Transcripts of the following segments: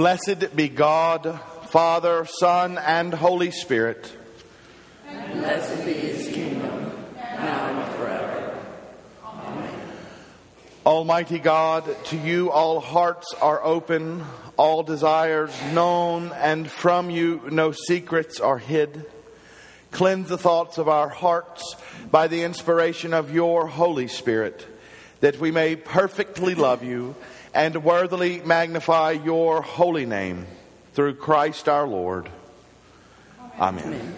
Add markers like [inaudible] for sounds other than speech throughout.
Blessed be God, Father, Son, and Holy Spirit. And blessed be his kingdom, now and forever. Amen. Almighty God, to you all hearts are open, all desires known, and from you no secrets are hid. Cleanse the thoughts of our hearts by the inspiration of your Holy Spirit, that we may perfectly love you and worthily magnify your holy name through Christ our Lord. Amen.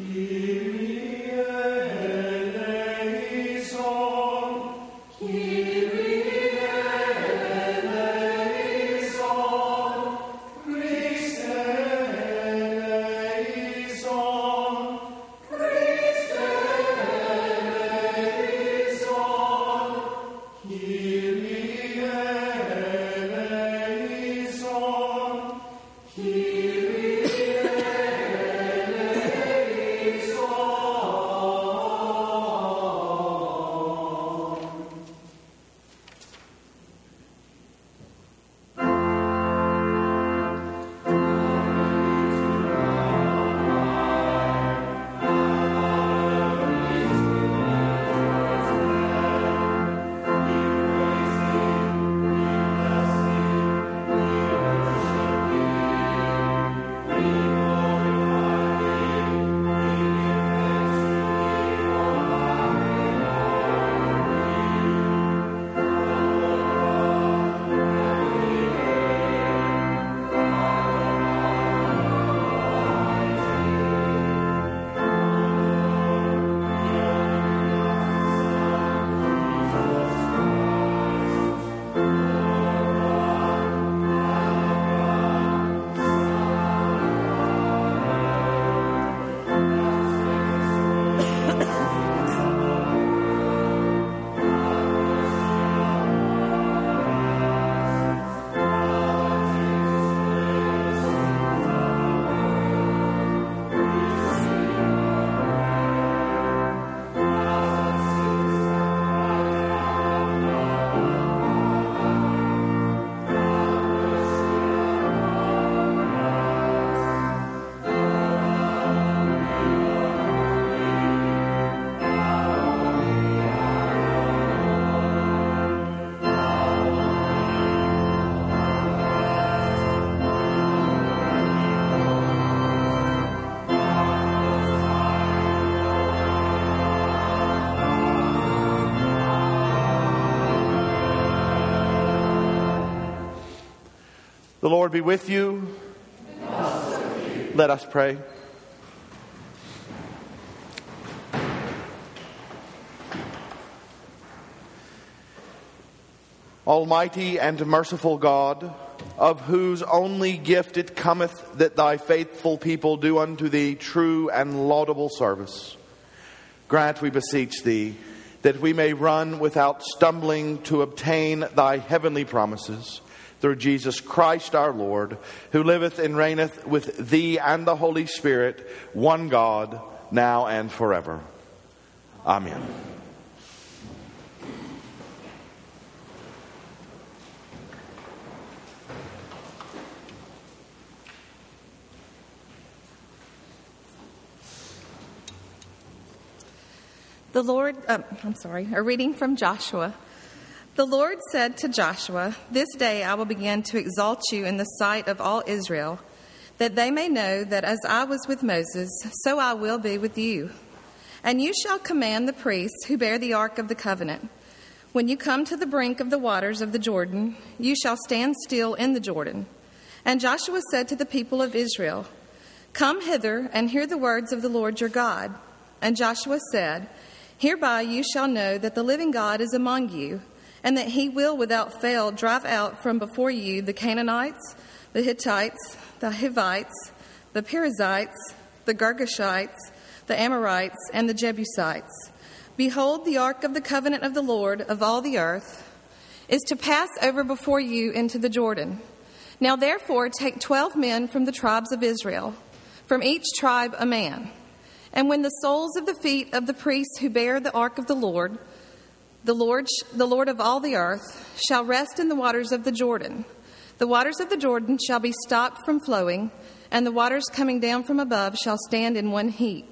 Amen. The Lord be with you. Let us pray. Almighty and merciful God, of whose only gift it cometh that thy faithful people do unto thee true and laudable service, grant, we beseech thee, that we may run without stumbling to obtain thy heavenly promises through Jesus Christ our Lord, who liveth and reigneth with thee and the Holy Spirit, one God, now and forever. Amen. The Lord, uh, I'm sorry, a reading from Joshua. The Lord said to Joshua, This day I will begin to exalt you in the sight of all Israel, that they may know that as I was with Moses, so I will be with you. And you shall command the priests who bear the ark of the covenant. When you come to the brink of the waters of the Jordan, you shall stand still in the Jordan. And Joshua said to the people of Israel, Come hither and hear the words of the Lord your God. And Joshua said, Hereby you shall know that the living God is among you and that he will without fail drive out from before you the Canaanites, the Hittites, the Hivites, the Perizzites, the Girgashites, the Amorites, and the Jebusites. Behold, the ark of the covenant of the Lord of all the earth is to pass over before you into the Jordan. Now, therefore, take twelve men from the tribes of Israel, from each tribe a man. And when the soles of the feet of the priests who bear the ark of the Lord The Lord, the Lord of all the earth, shall rest in the waters of the Jordan. The waters of the Jordan shall be stopped from flowing, and the waters coming down from above shall stand in one heap.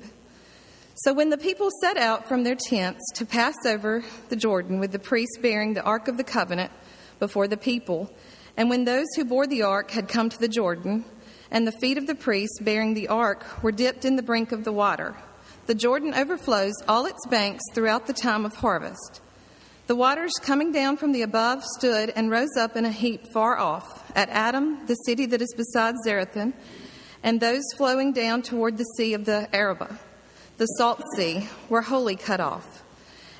So when the people set out from their tents to pass over the Jordan with the priests bearing the Ark of the Covenant before the people, and when those who bore the Ark had come to the Jordan, and the feet of the priests bearing the Ark were dipped in the brink of the water, the Jordan overflows all its banks throughout the time of harvest. The waters coming down from the above stood and rose up in a heap far off, at Adam, the city that is beside Zarethan, and those flowing down toward the sea of the Arabah the Salt Sea, were wholly cut off.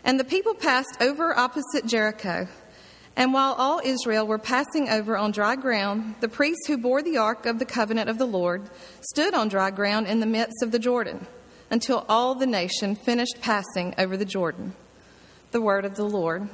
And the people passed over opposite Jericho. And while all Israel were passing over on dry ground, the priests who bore the ark of the covenant of the Lord stood on dry ground in the midst of the Jordan until all the nation finished passing over the Jordan. The word of the Lord.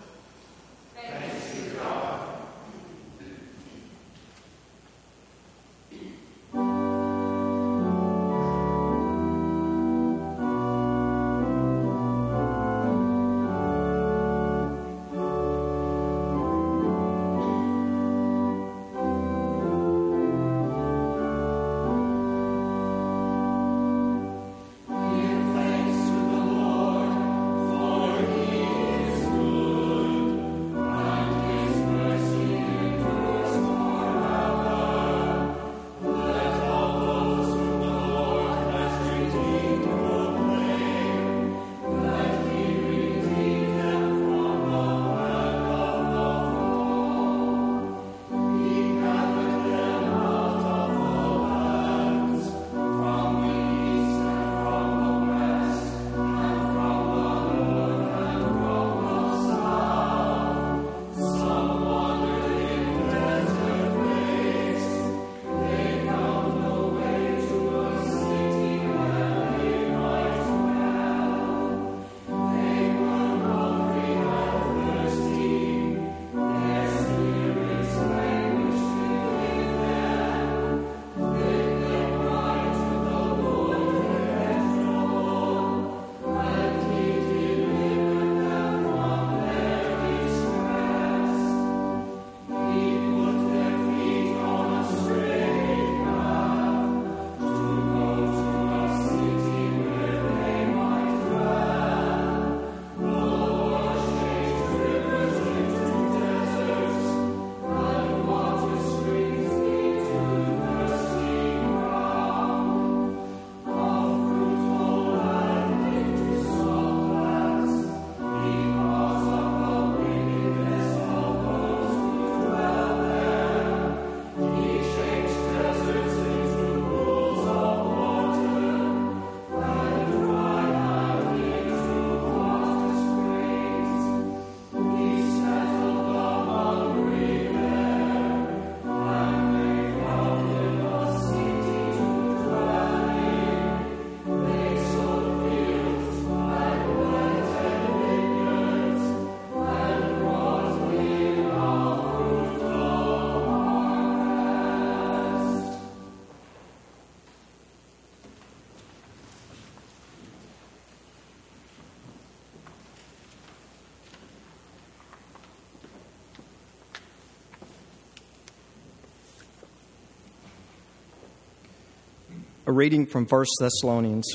Reading from 1 Thessalonians.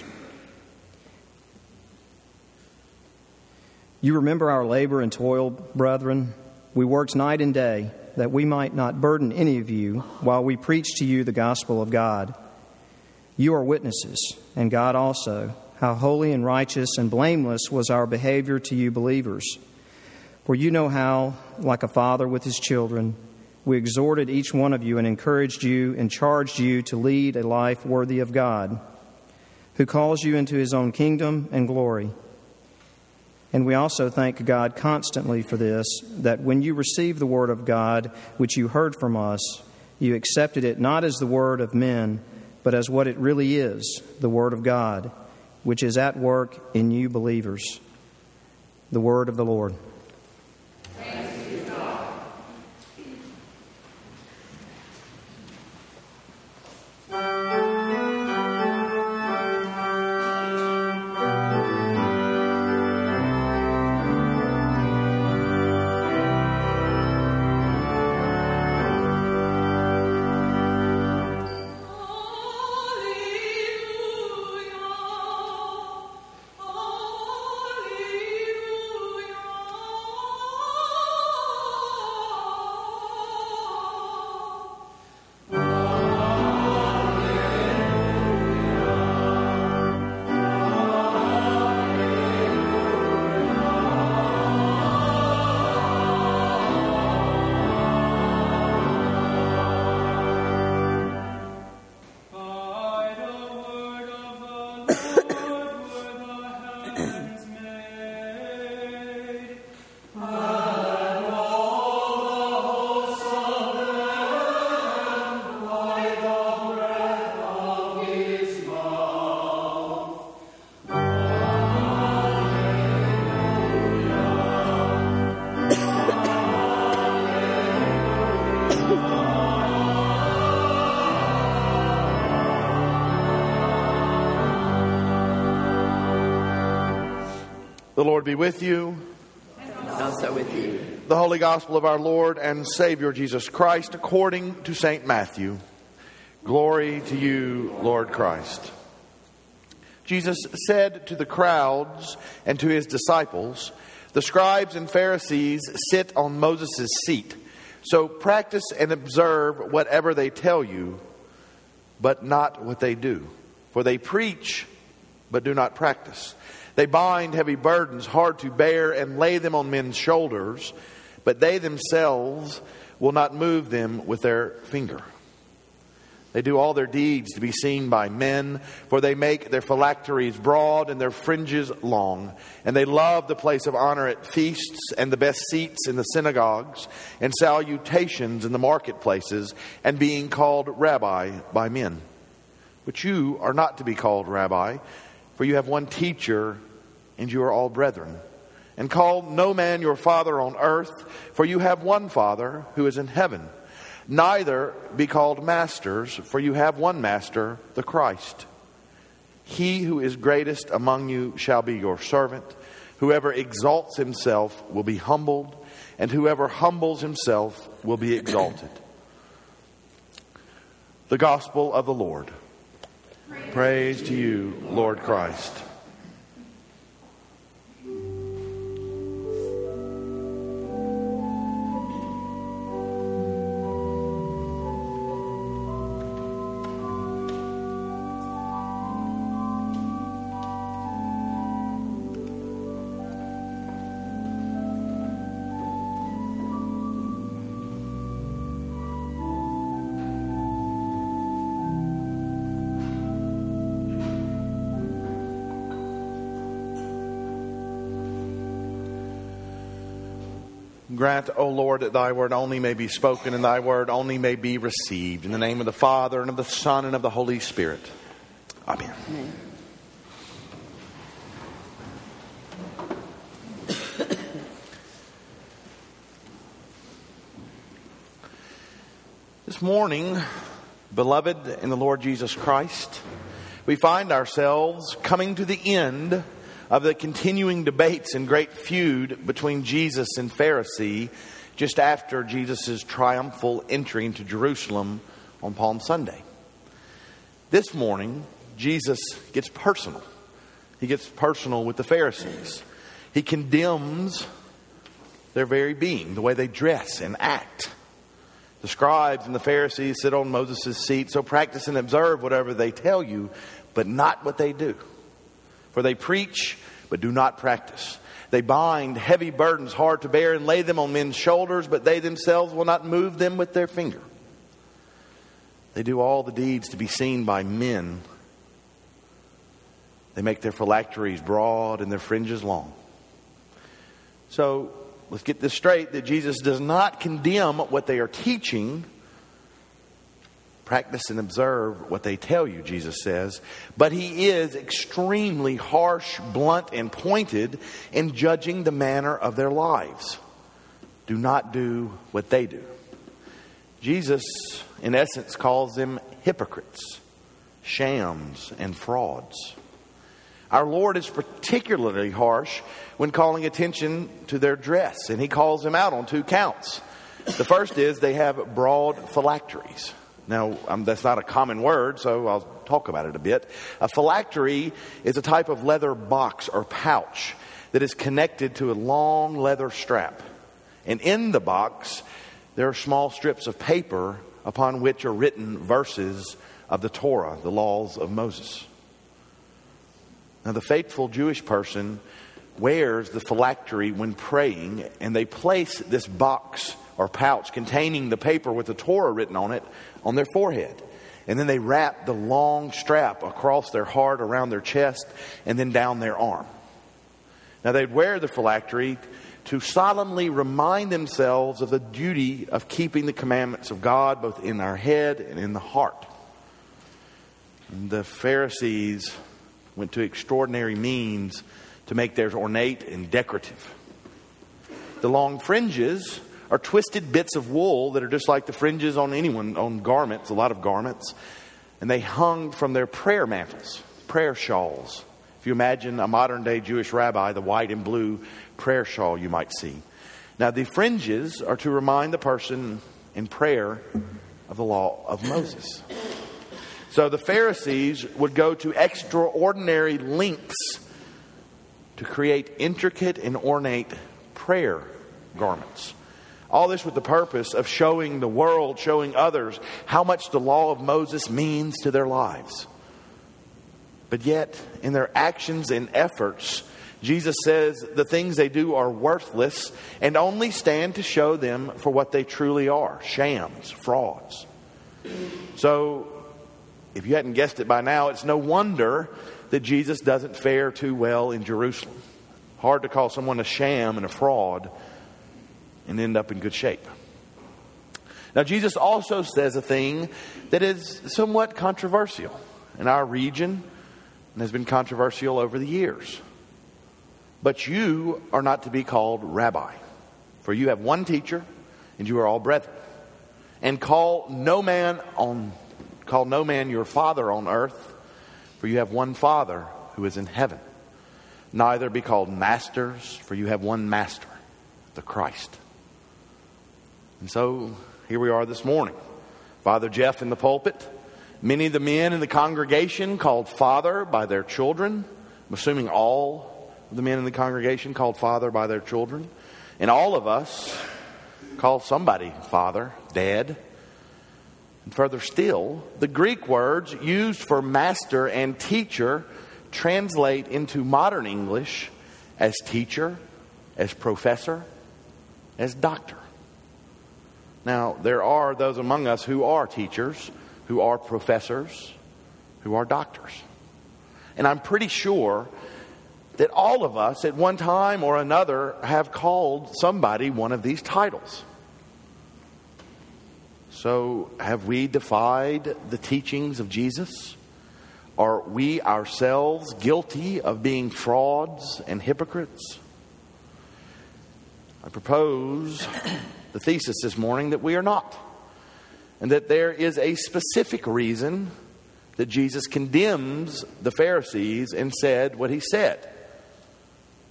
You remember our labor and toil, brethren. We worked night and day that we might not burden any of you while we preach to you the gospel of God. You are witnesses, and God also, how holy and righteous and blameless was our behavior to you believers. For you know how, like a father with his children, we exhorted each one of you and encouraged you and charged you to lead a life worthy of God, who calls you into his own kingdom and glory. And we also thank God constantly for this that when you received the word of God, which you heard from us, you accepted it not as the word of men, but as what it really is the word of God, which is at work in you believers. The word of the Lord. Be with you. And also with you. The Holy Gospel of our Lord and Savior Jesus Christ according to St. Matthew. Glory to you, Lord Christ. Jesus said to the crowds and to his disciples, The scribes and Pharisees sit on Moses' seat. So practice and observe whatever they tell you, but not what they do. For they preach, but do not practice. They bind heavy burdens hard to bear and lay them on men's shoulders, but they themselves will not move them with their finger. They do all their deeds to be seen by men, for they make their phylacteries broad and their fringes long. And they love the place of honor at feasts and the best seats in the synagogues and salutations in the marketplaces and being called rabbi by men. But you are not to be called rabbi, for you have one teacher and you are all brethren. And call no man your father on earth, for you have one Father who is in heaven. Neither be called masters, for you have one master, the Christ. He who is greatest among you shall be your servant. Whoever exalts himself will be humbled, and whoever humbles himself will be exalted. The Gospel of the Lord. Praise to you, Lord Christ. Grant, O Lord, that thy word only may be spoken and thy word only may be received. In the name of the Father, and of the Son, and of the Holy Spirit. Amen. Amen. [coughs] This morning, beloved in the Lord Jesus Christ, we find ourselves coming to the end of the continuing debates and great feud between Jesus and Pharisee just after Jesus' triumphal entry into Jerusalem on Palm Sunday. This morning, Jesus gets personal. He gets personal with the Pharisees. He condemns their very being, the way they dress and act. The scribes and the Pharisees sit on Moses' seat, so practice and observe whatever they tell you, but not what they do. For they preach, but do not practice. They bind heavy burdens hard to bear and lay them on men's shoulders, but they themselves will not move them with their finger. They do all the deeds to be seen by men. They make their phylacteries broad and their fringes long. So let's get this straight that Jesus does not condemn what they are teaching. Practice and observe what they tell you, Jesus says. But he is extremely harsh, blunt, and pointed in judging the manner of their lives. Do not do what they do. Jesus, in essence, calls them hypocrites, shams, and frauds. Our Lord is particularly harsh when calling attention to their dress, and he calls them out on two counts. The first is they have broad phylacteries. Now, um, that's not a common word, so I'll talk about it a bit. A phylactery is a type of leather box or pouch that is connected to a long leather strap. And in the box, there are small strips of paper upon which are written verses of the Torah, the laws of Moses. Now, the faithful Jewish person wears the phylactery when praying, and they place this box or pouch containing the paper with the Torah written on it on their forehead. And then they wrap the long strap across their heart, around their chest, and then down their arm. Now, they'd wear the phylactery to solemnly remind themselves of the duty of keeping the commandments of God both in our head and in the heart. And the Pharisees went to extraordinary means to make theirs ornate and decorative. The long fringes are twisted bits of wool that are just like the fringes on anyone on garments, a lot of garments, and they hung from their prayer mantles, prayer shawls, If you imagine a modern day Jewish rabbi, the white and blue prayer shawl you might see. Now, the fringes are to remind the person in prayer of the law of Moses. So the Pharisees would go to extraordinary lengths to create intricate and ornate prayer garments. All this with the purpose of showing the world, showing others how much the law of Moses means to their lives. But yet, in their actions and efforts, Jesus says the things they do are worthless and only stand to show them for what they truly are shams, frauds. So, if you hadn't guessed it by now, it's no wonder that Jesus doesn't fare too well in Jerusalem. Hard to call someone a sham and a fraud and end up in good shape. Now, Jesus also says a thing that is somewhat controversial in our region and has been controversial over the years. But you are not to be called rabbi, for you have one teacher, and you are all brethren. And call no man on call no man your father on earth, for you have one Father who is in heaven. Neither be called masters, for you have one master, the Christ. And so here we are this morning. Father Jeff in the pulpit. Many of the men in the congregation called Father by their children. I'm assuming all of the men in the congregation called Father by their children. And all of us call somebody Father, Dad. And further still, the Greek words used for master and teacher translate into modern English as teacher, as professor, as doctor. Now, there are those among us who are teachers, who are professors, who are doctors. And I'm pretty sure that all of us at one time or another have called somebody one of these titles. So, have we defied the teachings of Jesus? Are we ourselves guilty of being frauds and hypocrites? I propose the thesis this morning that we are not. And that there is a specific reason that Jesus condemns the Pharisees and said what he said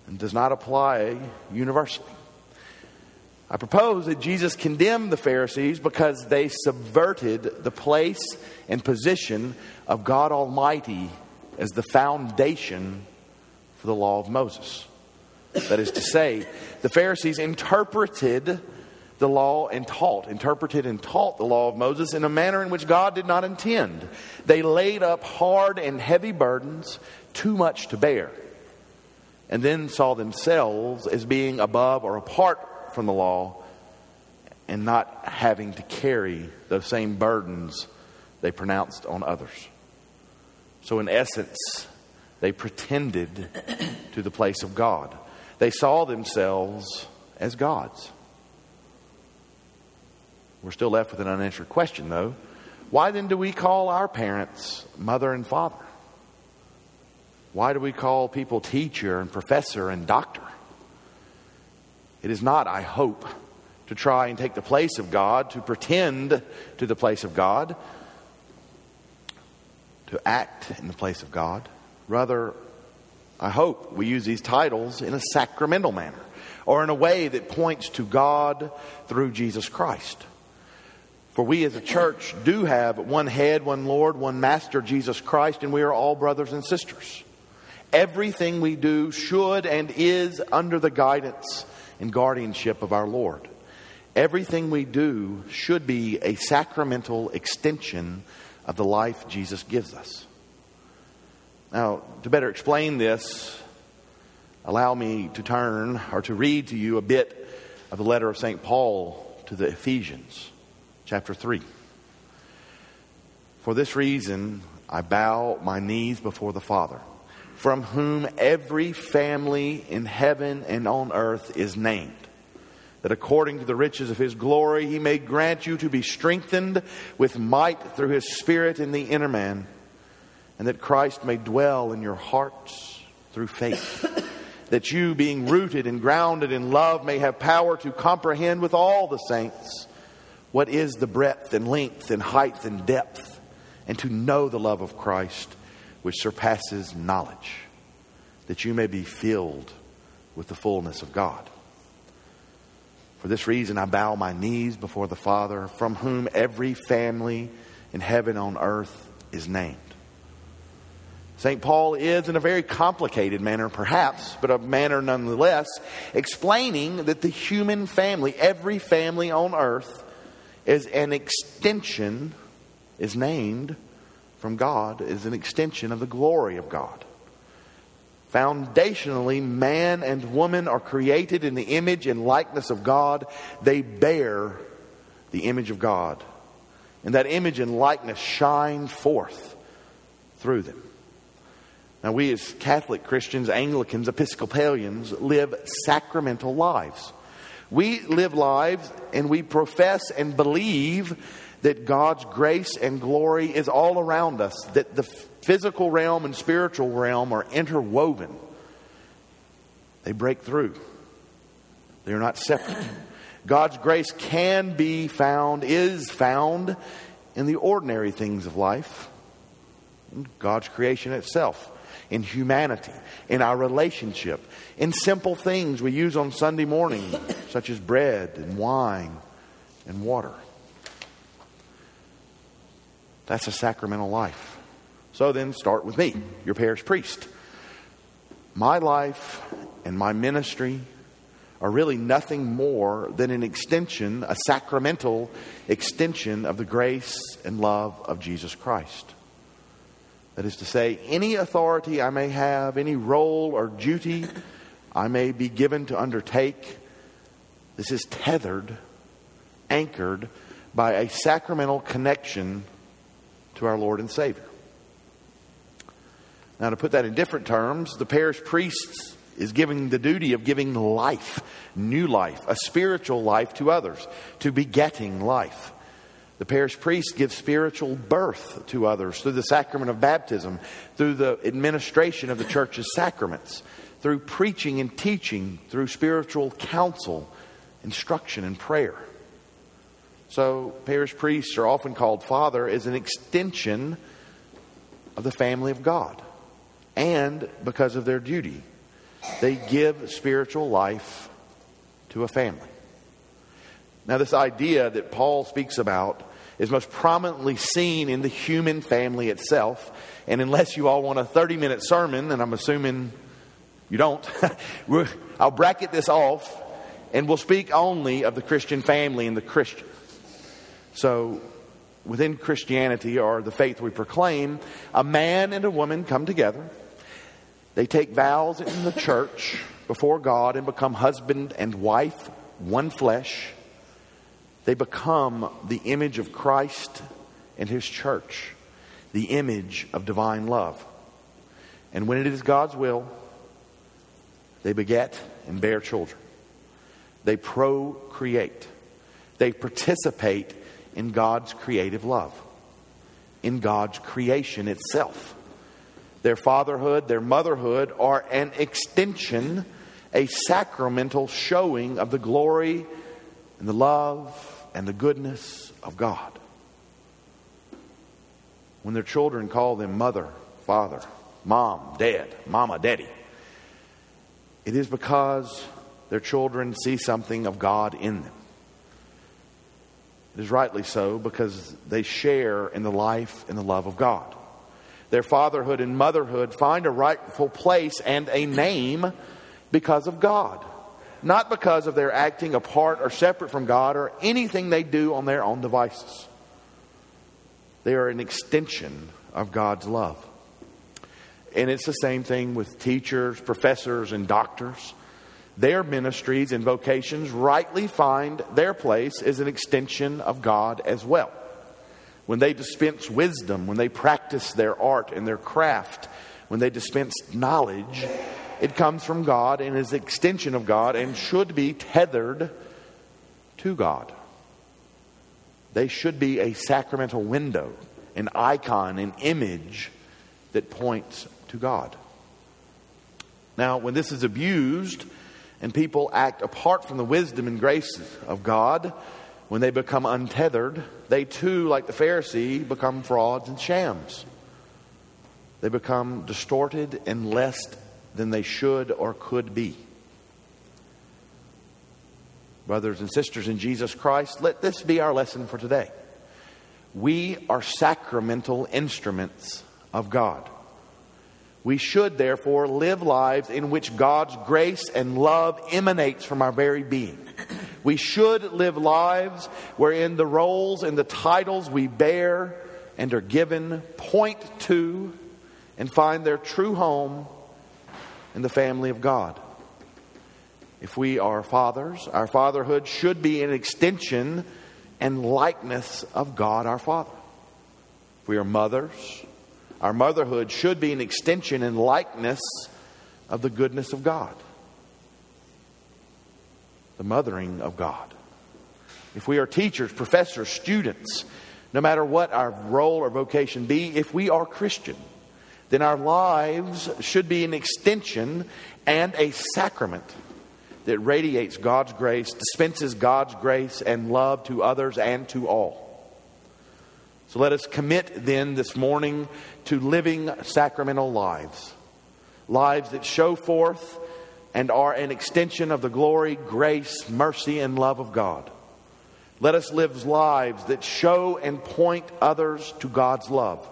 and does not apply universally. I propose that Jesus condemned the Pharisees because they subverted the place and position of God Almighty as the foundation for the law of Moses. That is to say, the Pharisees interpreted the law and taught, interpreted and taught the law of Moses in a manner in which God did not intend. They laid up hard and heavy burdens, too much to bear, and then saw themselves as being above or apart from the law and not having to carry those same burdens they pronounced on others. So, in essence, they pretended to the place of God. They saw themselves as gods. We're still left with an unanswered question, though. Why then do we call our parents mother and father? Why do we call people teacher and professor and doctor? It is not, I hope, to try and take the place of God, to pretend to the place of God, to act in the place of God. Rather, I hope we use these titles in a sacramental manner or in a way that points to God through Jesus Christ. For we as a church do have one head, one Lord, one Master, Jesus Christ, and we are all brothers and sisters. Everything we do should and is under the guidance and guardianship of our Lord. Everything we do should be a sacramental extension of the life Jesus gives us. Now, to better explain this, allow me to turn or to read to you a bit of the letter of St. Paul to the Ephesians chapter 3. For this reason, I bow my knees before the Father, from whom every family in heaven and on earth is named, that according to the riches of his glory, he may grant you to be strengthened with might through his Spirit in the inner man, and that Christ may dwell in your hearts through faith. [coughs] that you, being rooted and grounded in love, may have power to comprehend with all the saints what is the breadth and length and height and depth, and to know the love of Christ which surpasses knowledge, that you may be filled with the fullness of God. For this reason, I bow my knees before the Father, from whom every family in heaven on earth is named. St. Paul is, in a very complicated manner, perhaps, but a manner nonetheless, explaining that the human family, every family on earth, is an extension, is named from God, is an extension of the glory of God. Foundationally, man and woman are created in the image and likeness of God. They bear the image of God. And that image and likeness shine forth through them. Now, we as Catholic Christians, Anglicans, Episcopalians live sacramental lives. We live lives and we profess and believe that God's grace and glory is all around us, that the physical realm and spiritual realm are interwoven. They break through, they are not separate. God's grace can be found, is found in the ordinary things of life, in God's creation itself, in humanity, in our relationship, in simple things we use on Sunday morning, [coughs] such as bread and wine and water. That's a sacramental life. So then, start with me, your parish priest. My life and my ministry are really nothing more than an extension, a sacramental extension of the grace and love of Jesus Christ. That is to say, any authority I may have, any role or duty I may be given to undertake, this is tethered, anchored by a sacramental connection to our Lord and Savior. Now, to put that in different terms, the parish priest is giving the duty of giving life, new life, a spiritual life to others, to begetting life. The parish priest gives spiritual birth to others through the sacrament of baptism, through the administration of the church's sacraments, through preaching and teaching, through spiritual counsel, instruction, and prayer. So, parish priests are often called father as an extension of the family of God. And because of their duty, they give spiritual life to a family. Now, this idea that Paul speaks about is most prominently seen in the human family itself. And unless you all want a 30 minute sermon, and I'm assuming you don't, [laughs] I'll bracket this off and we'll speak only of the Christian family and the Christian. So, within Christianity or the faith we proclaim, a man and a woman come together. They take vows in the church before God and become husband and wife, one flesh. They become the image of Christ and His church, the image of divine love. And when it is God's will, they beget and bear children. They procreate. They participate in God's creative love, in God's creation itself. Their fatherhood, their motherhood are an extension, a sacramental showing of the glory and the love and the goodness of God. When their children call them mother, father, mom, dad, mama, daddy, it is because their children see something of God in them. It is rightly so because they share in the life and the love of God. Their fatherhood and motherhood find a rightful place and a name because of God, not because of their acting apart or separate from God or anything they do on their own devices. They are an extension of God's love. And it's the same thing with teachers, professors, and doctors their ministries and vocations rightly find their place as an extension of God as well. When they dispense wisdom, when they practice their art and their craft, when they dispense knowledge, it comes from God and is extension of God and should be tethered to God. They should be a sacramental window, an icon, an image that points to God. Now, when this is abused, and people act apart from the wisdom and grace of God, when they become untethered, they too, like the Pharisee, become frauds and shams. They become distorted and less than they should or could be. Brothers and sisters in Jesus Christ, let this be our lesson for today. We are sacramental instruments of God. We should, therefore, live lives in which God's grace and love emanates from our very being. We should live lives wherein the roles and the titles we bear and are given point to and find their true home in the family of God. If we are fathers, our fatherhood should be an extension and likeness of God our Father. If we are mothers, our motherhood should be an extension and likeness of the goodness of God, the mothering of God. If we are teachers, professors, students, no matter what our role or vocation be, if we are Christian, then our lives should be an extension and a sacrament that radiates God's grace, dispenses God's grace and love to others and to all. So let us commit then this morning to living sacramental lives, lives that show forth and are an extension of the glory, grace, mercy, and love of God. Let us live lives that show and point others to God's love.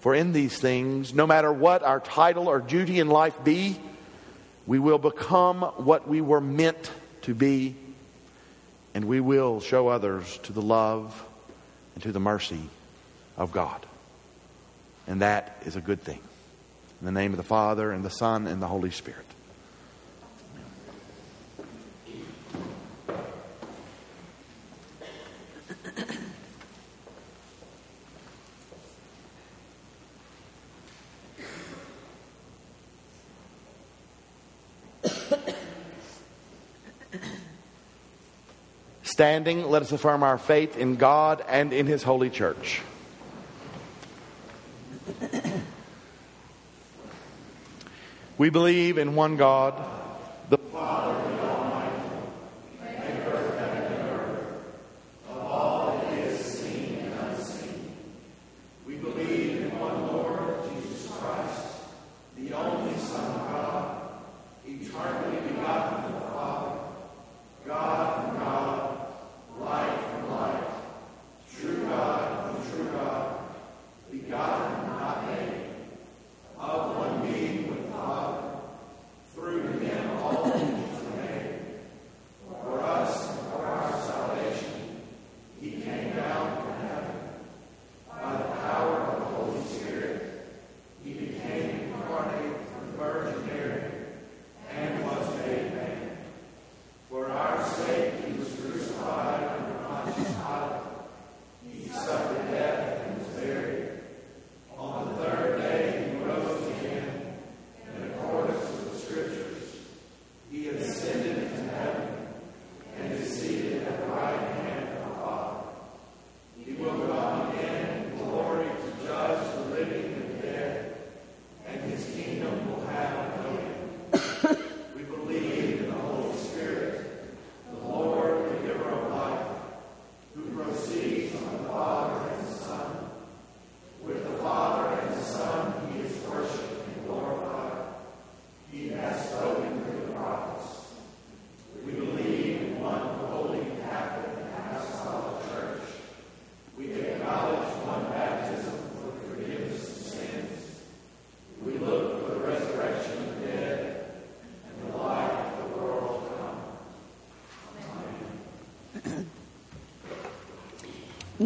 For in these things, no matter what our title or duty in life be, we will become what we were meant to be, and we will show others to the love and to the mercy of God. And that is a good thing. In the name of the Father, and the Son, and the Holy Spirit. Standing, let us affirm our faith in God and in His holy church. [clears throat] We believe in one God,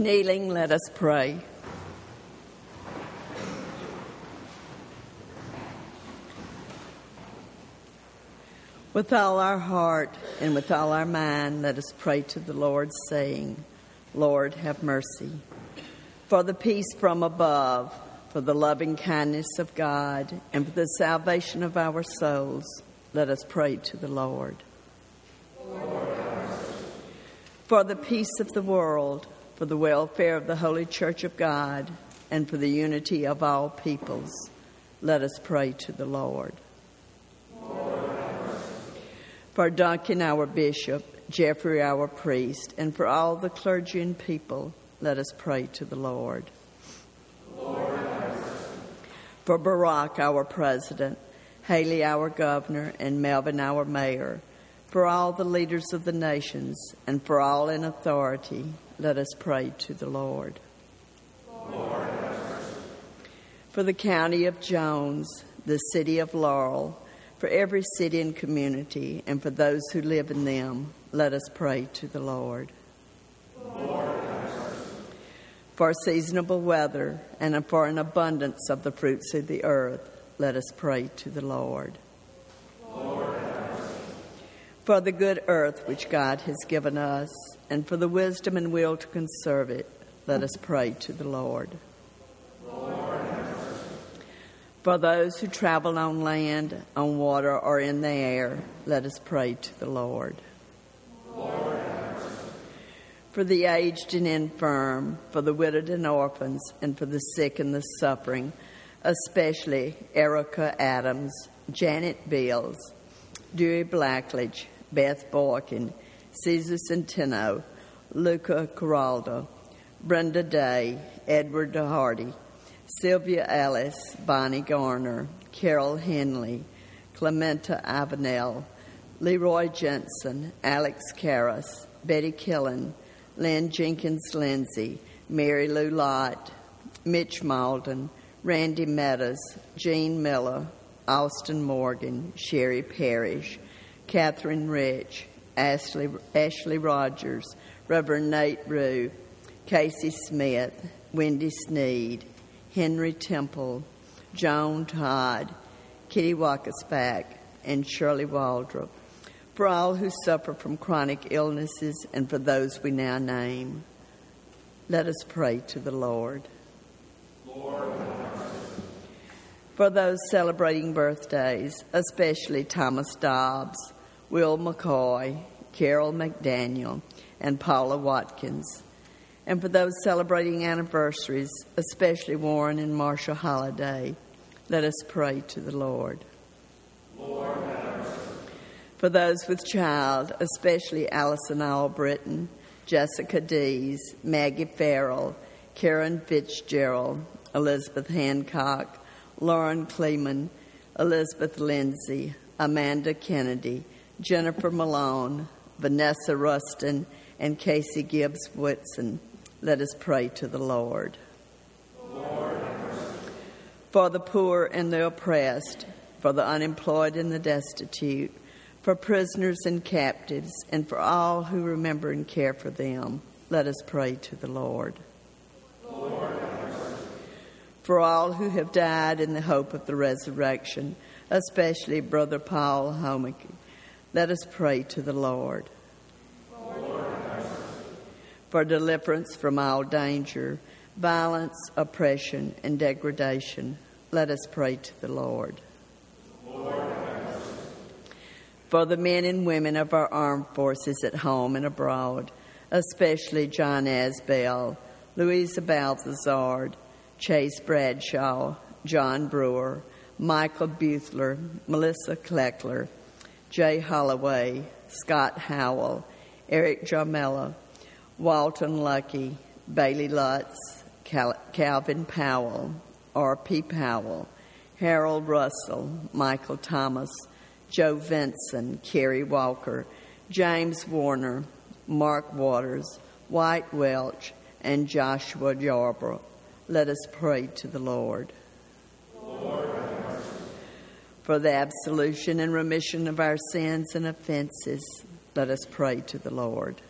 Kneeling, let us pray. With all our heart and with all our mind, let us pray to the Lord, saying, Lord, have mercy. For the peace from above, for the loving kindness of God, and for the salvation of our souls, let us pray to the Lord. Lord for the peace of the world, for the welfare of the Holy Church of God, and for the unity of all peoples, let us pray to the Lord. Lord for Duncan, our bishop, Jeffrey, our priest, and for all the clergy and people, let us pray to the Lord. Lord for Barack, our president, Haley, our governor, and Melvin, our mayor, for all the leaders of the nations, and for all in authority, let us pray to the Lord. Lord for the county of Jones, the city of Laurel, for every city and community, and for those who live in them, let us pray to the Lord. Lord for seasonable weather and for an abundance of the fruits of the earth, let us pray to the Lord. For the good earth which God has given us, and for the wisdom and will to conserve it, let us pray to the Lord. Lord for those who travel on land, on water, or in the air, let us pray to the Lord. Lord for the aged and infirm, for the widowed and orphans, and for the sick and the suffering, especially Erica Adams, Janet Beals, Dewey Blackledge, Beth Boykin, Caesar Centeno, Luca Coraldo, Brenda Day, Edward DeHardy, Sylvia Ellis, Bonnie Garner, Carol Henley, Clementa Avenel, Leroy Jensen, Alex Karras, Betty Killen, Lynn Jenkins Lindsay, Mary Lou Lott, Mitch Malden, Randy Meadows, Jean Miller, Austin Morgan, Sherry Parrish, Catherine Rich, Ashley, Ashley Rogers, Reverend Nate Rue, Casey Smith, Wendy Sneed, Henry Temple, Joan Todd, Kitty Wackersback, and Shirley Waldrop. For all who suffer from chronic illnesses and for those we now name, let us pray to the Lord. Lord for those celebrating birthdays, especially Thomas Dobbs, Will McCoy, Carol McDaniel, and Paula Watkins and for those celebrating anniversaries, especially Warren and Marshall Holiday, let us pray to the Lord. Lord for those with child, especially Allison Albritton, Jessica Dees, Maggie Farrell, Karen Fitzgerald, Elizabeth Hancock, Lauren Kleeman, Elizabeth Lindsay, Amanda Kennedy, Jennifer Malone, Vanessa Rustin, and Casey Gibbs Whitson. Let us pray to the Lord. Lord for the poor and the oppressed, for the unemployed and the destitute, for prisoners and captives, and for all who remember and care for them, let us pray to the Lord. Lord for all who have died in the hope of the resurrection, especially Brother Paul Homeke, let us pray to the Lord for deliverance from all danger, violence, oppression, and degradation. Let us pray to the Lord. Lord for the men and women of our armed forces at home and abroad, especially John Asbell, Louisa Balthazard, Chase Bradshaw, John Brewer, Michael Buthler, Melissa Kleckler, Jay Holloway, Scott Howell, Eric Jamella, Walton Lucky, Bailey Lutz, Cal- Calvin Powell, R.P. Powell, Harold Russell, Michael Thomas, Joe Vinson, Kerry Walker, James Warner, Mark Waters, White Welch, and Joshua Yarbrough. Let us pray to the Lord. Lord For the absolution and remission of our sins and offenses, let us pray to the Lord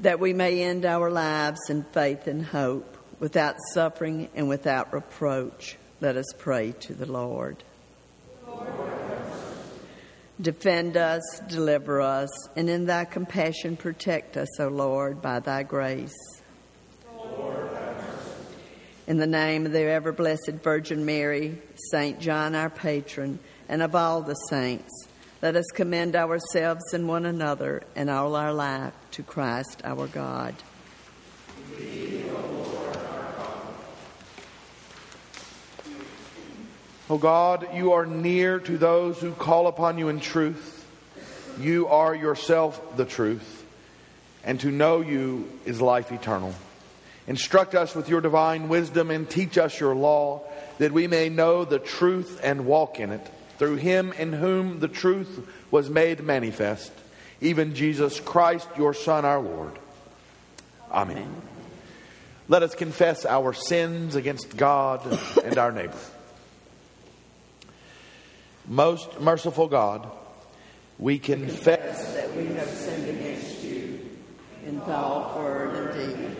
that we may end our lives in faith and hope, without suffering and without reproach. Let us pray to the Lord. Defend us, deliver us, and in thy compassion protect us, O Lord, by thy grace. In the name of the ever blessed Virgin Mary, Saint John our patron, and of all the saints, let us commend ourselves and one another and all our life to Christ our God. O God, you are near to those who call upon you in truth. You are yourself the truth, and to know you is life eternal. Instruct us with your divine wisdom and teach us your law, that we may know the truth and walk in it. Through him in whom the truth was made manifest, even Jesus Christ, your Son, our Lord. Amen. Amen. Let us confess our sins against God and our neighbor. Most merciful God, we confess that we have sinned against you in thought, word, and deed,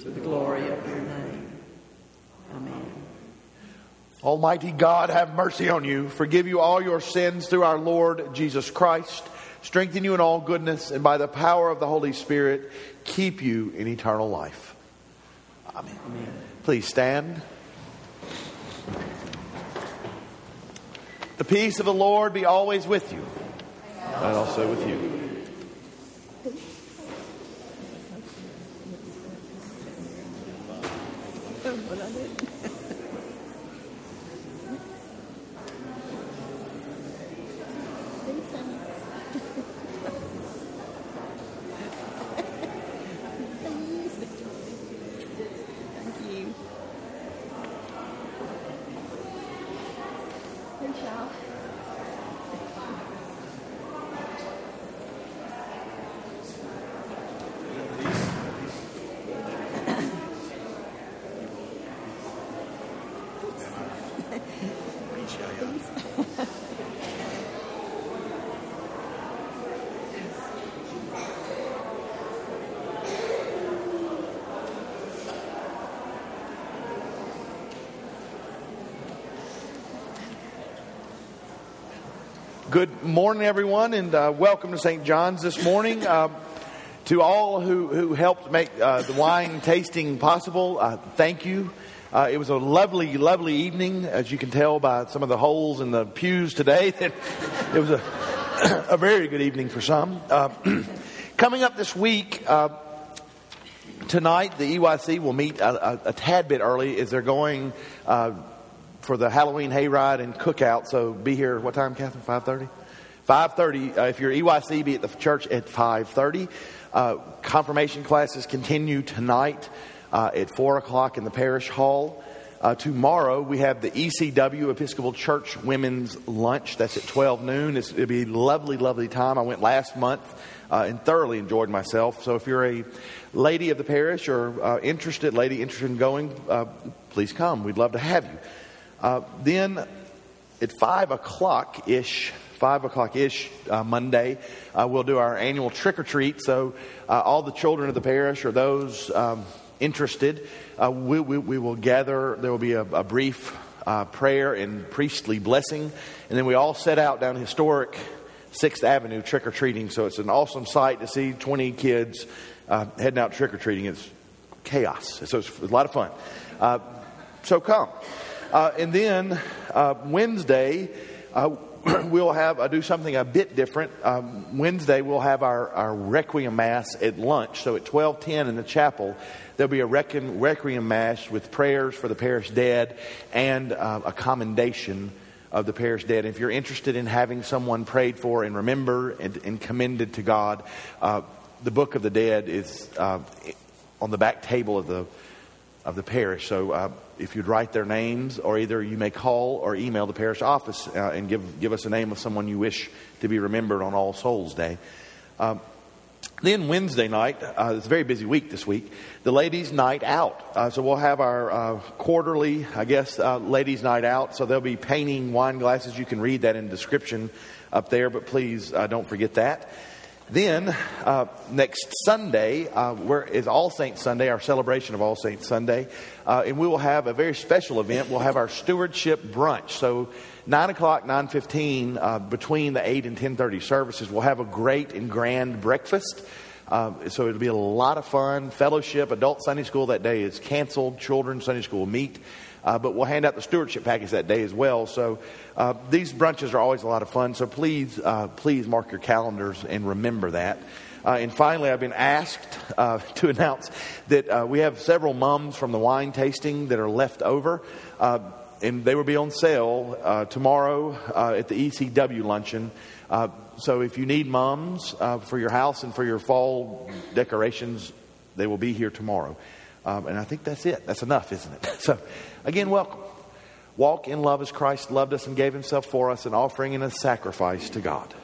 to the glory of your name. Amen. Almighty God, have mercy on you, forgive you all your sins through our Lord Jesus Christ, strengthen you in all goodness, and by the power of the Holy Spirit, keep you in eternal life. Amen. Amen. Please stand. The peace of the Lord be always with you, and also with you. Good morning, everyone, and uh, welcome to St. John's this morning. Uh, to all who, who helped make uh, the wine tasting possible, uh, thank you. Uh, it was a lovely, lovely evening, as you can tell by some of the holes in the pews today. [laughs] it was a, [clears throat] a very good evening for some. Uh, [clears throat] coming up this week, tonight the EYC will meet a, a, a, tad bit early as they're going for the Halloween hayride and cookout. So be here. What time, Catherine? Five thirty. Five thirty. Uh, if you're EYC, be at the church at five thirty. Uh, confirmation classes continue tonight uh, at four o'clock in the parish hall. Uh, tomorrow we have the ECW Episcopal Church Women's Lunch. That's at twelve noon. It's, it'll be a lovely, lovely time. I went last month. Uh, and thoroughly enjoyed myself. So if you're a lady of the parish or uh, interested, lady interested in going, uh, please come. We'd love to have you. Uh, then at 5 o'clock ish, 5 o'clock ish uh, Monday, uh, we'll do our annual trick or treat. So, uh, all the children of the parish or those um, interested, uh, we, we, we, will gather. There will be a, a brief uh, prayer and priestly blessing. And then we all set out down historic 6th Avenue trick or treating. So, it's an awesome sight to see 20 kids heading out trick or treating. It's chaos. So, it's a lot of fun. so, come. Uh, and then uh, Wednesday, uh, [clears throat] we'll have uh, do something a bit different. Um, Wednesday, we'll have our, our requiem mass at lunch. So at twelve ten in the chapel, there'll be a requiem, requiem mass with prayers for the parish dead and uh, a commendation of the parish dead. If you're interested in having someone prayed for and remembered and, and commended to God, uh, the Book of the Dead is uh, on the back table of the of the parish. So if you'd write their names, or either you may call or email the parish office uh, and give, give us a name of someone you wish to be remembered on All Souls Day. Um, then Wednesday night, uh, it's a very busy week this week, the ladies' night out. Uh, so we'll have our uh, quarterly, I guess, uh, ladies' night out. So they'll be painting wine glasses. You can read that in description up there, but please uh, don't forget that. Then, uh, next Sunday uh, is All Saints Sunday, our celebration of All Saints Sunday. Uh, and we will have a very special event. We'll have our stewardship brunch. So, 9 o'clock, 9.15, uh, between the 8 and 10.30 services, we'll have a great and grand breakfast Um, so it'll be a lot of fun. Fellowship, adult Sunday school that day is canceled. Children's Sunday school meet. Uh, but we'll hand out the stewardship package that day as well. So uh, these brunches are always a lot of fun. So please, uh, please mark your calendars and remember that. Uh, and finally, I've been asked uh, [laughs] to announce that uh, we have several mums from the wine tasting that are left over. and they will be on sale tomorrow at the ECW luncheon. so if you need mums for your house and for your fall decorations, they will be here tomorrow. Um, and I think that's it. That's enough, isn't it? [laughs] So, again, welcome. Walk in love as Christ loved us and gave himself for us, an offering and a sacrifice to God.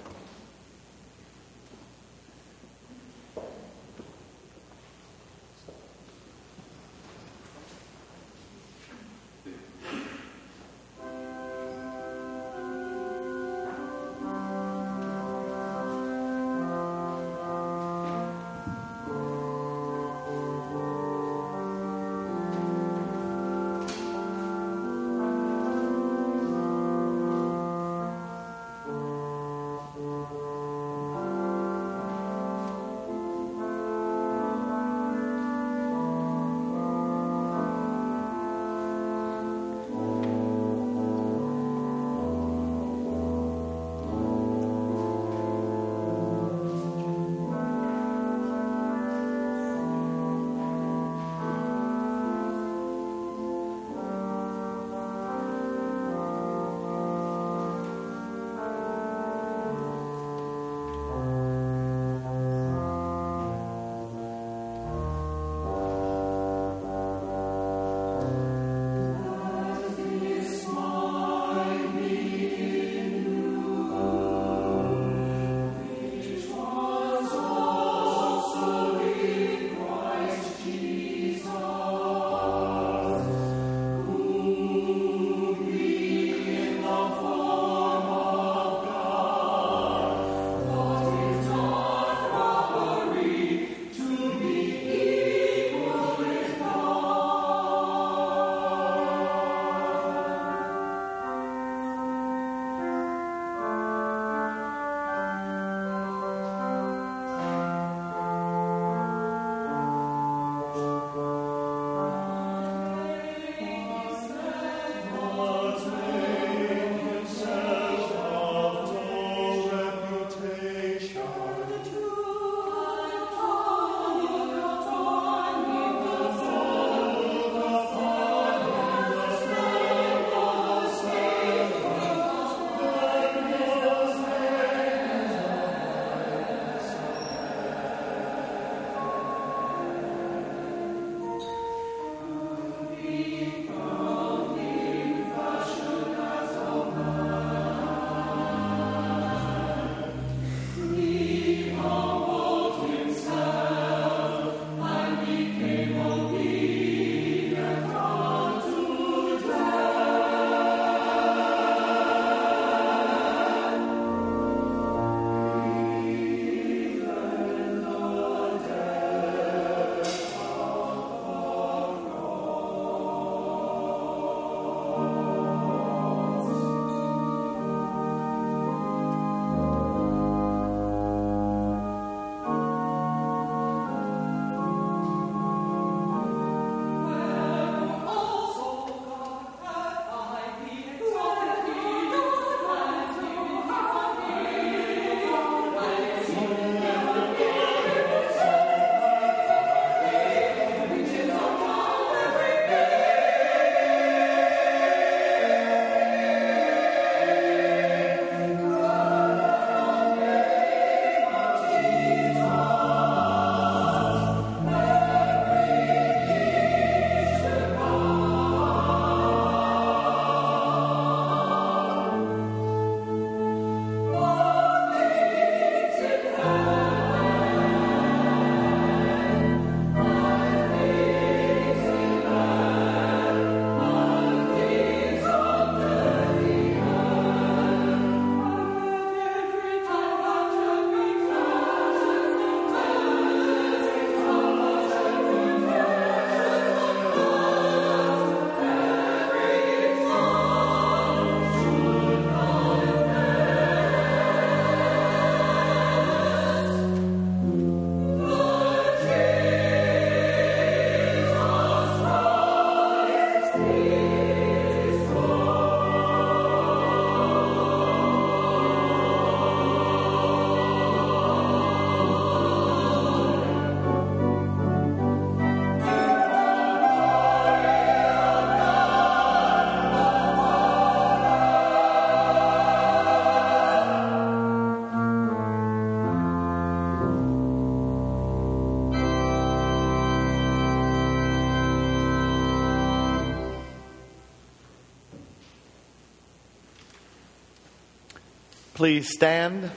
Please stand?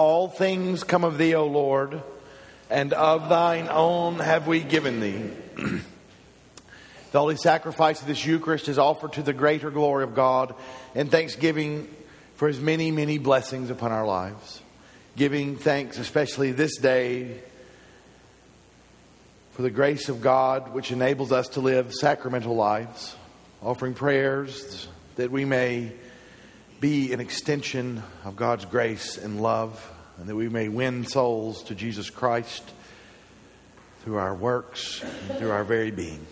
All things come of thee, O Lord, and of thine own have we given thee. [clears throat] the holy sacrifice of this Eucharist is offered to the greater glory of God and thanksgiving for his many, many blessings upon our lives. Giving thanks, especially this day, for the grace of God which enables us to live sacramental lives, offering prayers that we may be an extension of God's grace and love, and that we may win souls to Jesus Christ through our works and through our very being.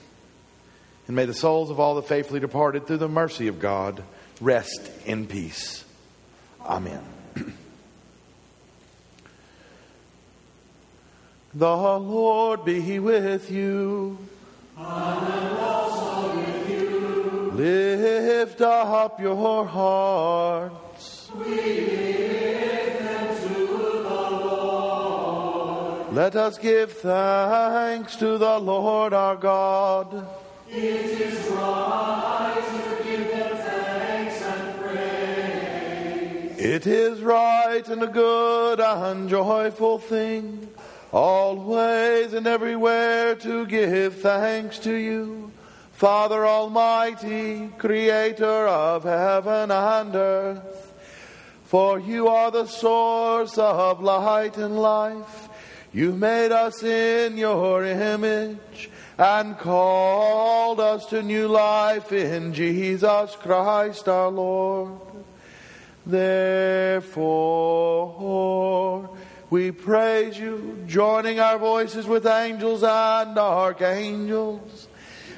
And may the souls of all the faithfully departed, through the mercy of God, rest in peace. Amen. [clears throat] the Lord be with you. Lift up your hearts. We lift them to the Lord. Let us give thanks to the Lord our God. It is right to give them thanks and praise. It is right and a good and joyful thing, always and everywhere to give thanks to you, Father Almighty, Creator of heaven and earth. For you are the source of light and life. You made us in your image and called us to new life in Jesus Christ our Lord. Therefore, we praise you, joining our voices with angels and archangels,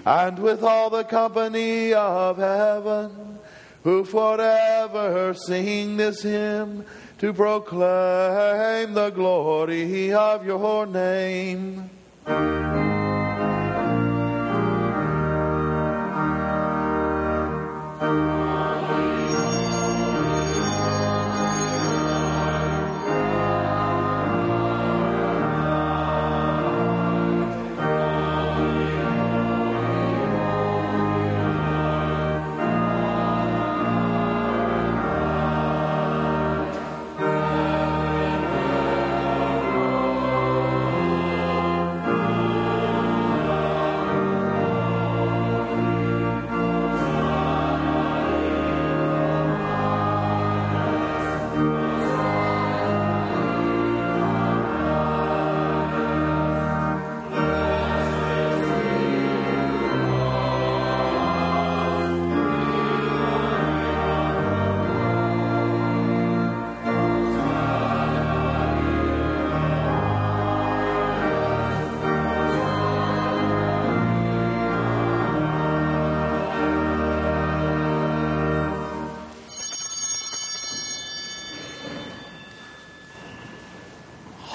and with all the company of heaven, who forever sing this hymn to proclaim the glory of your name.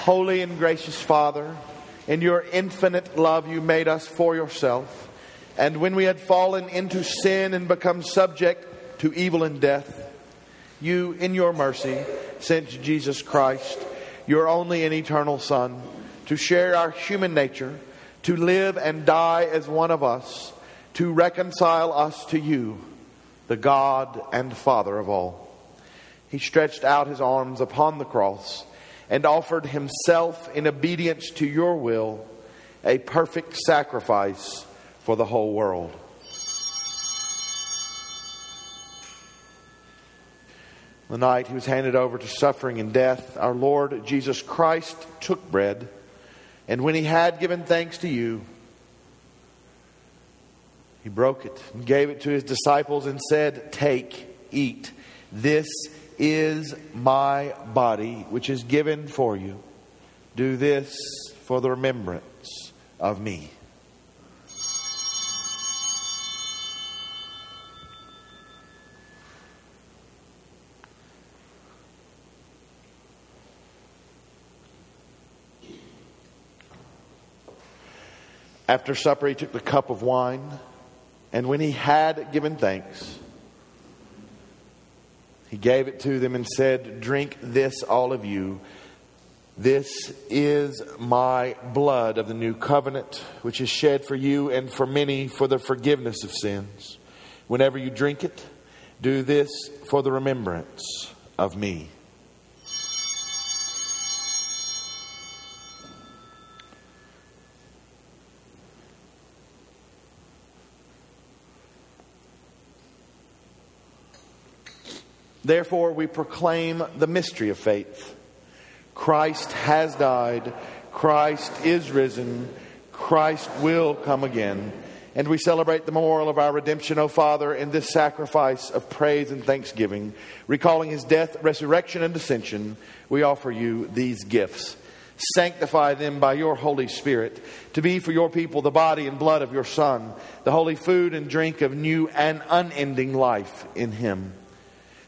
Holy and gracious Father, in your infinite love, you made us for yourself. And when we had fallen into sin and become subject to evil and death, you, in your mercy, sent Jesus Christ, your only and eternal Son, to share our human nature, to live and die as one of us, to reconcile us to you, the God and Father of all. He stretched out his arms upon the cross and offered himself in obedience to your will, a perfect sacrifice for the whole world. The night he was handed over to suffering and death, our Lord Jesus Christ took bread, and when he had given thanks to you, he broke it and gave it to his disciples and said, Take, eat. This is my body, which is given for you. Do this for the remembrance of me. After supper, he took the cup of wine, and when he had given thanks, he gave it to them and said, Drink this, all of you. This is my blood of the new covenant, which is shed for you and for many for the forgiveness of sins. Whenever you drink it, do this for the remembrance of me. Therefore, we proclaim the mystery of faith. Christ has died, Christ is risen, Christ will come again. And we celebrate the memorial of our redemption, O Father, in this sacrifice of praise and thanksgiving. Recalling his death, resurrection, and ascension, we offer you these gifts. Sanctify them by your Holy Spirit to be for your people the body and blood of your Son, the holy food and drink of new and unending life in him.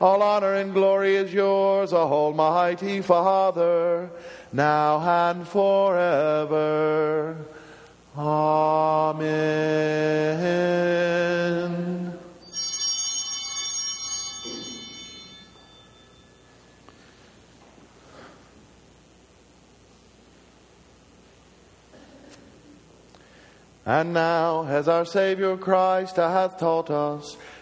all honor and glory is yours, O Almighty Father, now and forever. Amen. And now, as our Savior Christ hath taught us,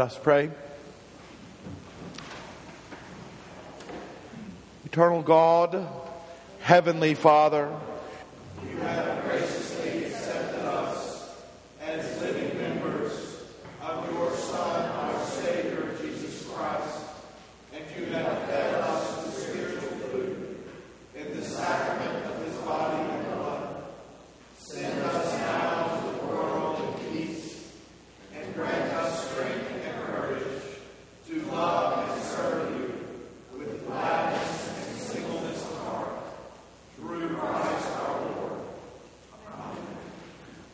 Let us pray. Eternal God, Heavenly Father, you have graciously accepted us as living members of your Son, our Savior, Jesus Christ, and you have fed us with spiritual food in the sacrament of his body and blood. Send us now to the world in peace and grant us strength and courage to love and serve you with gladness and singleness of heart through Christ our Lord.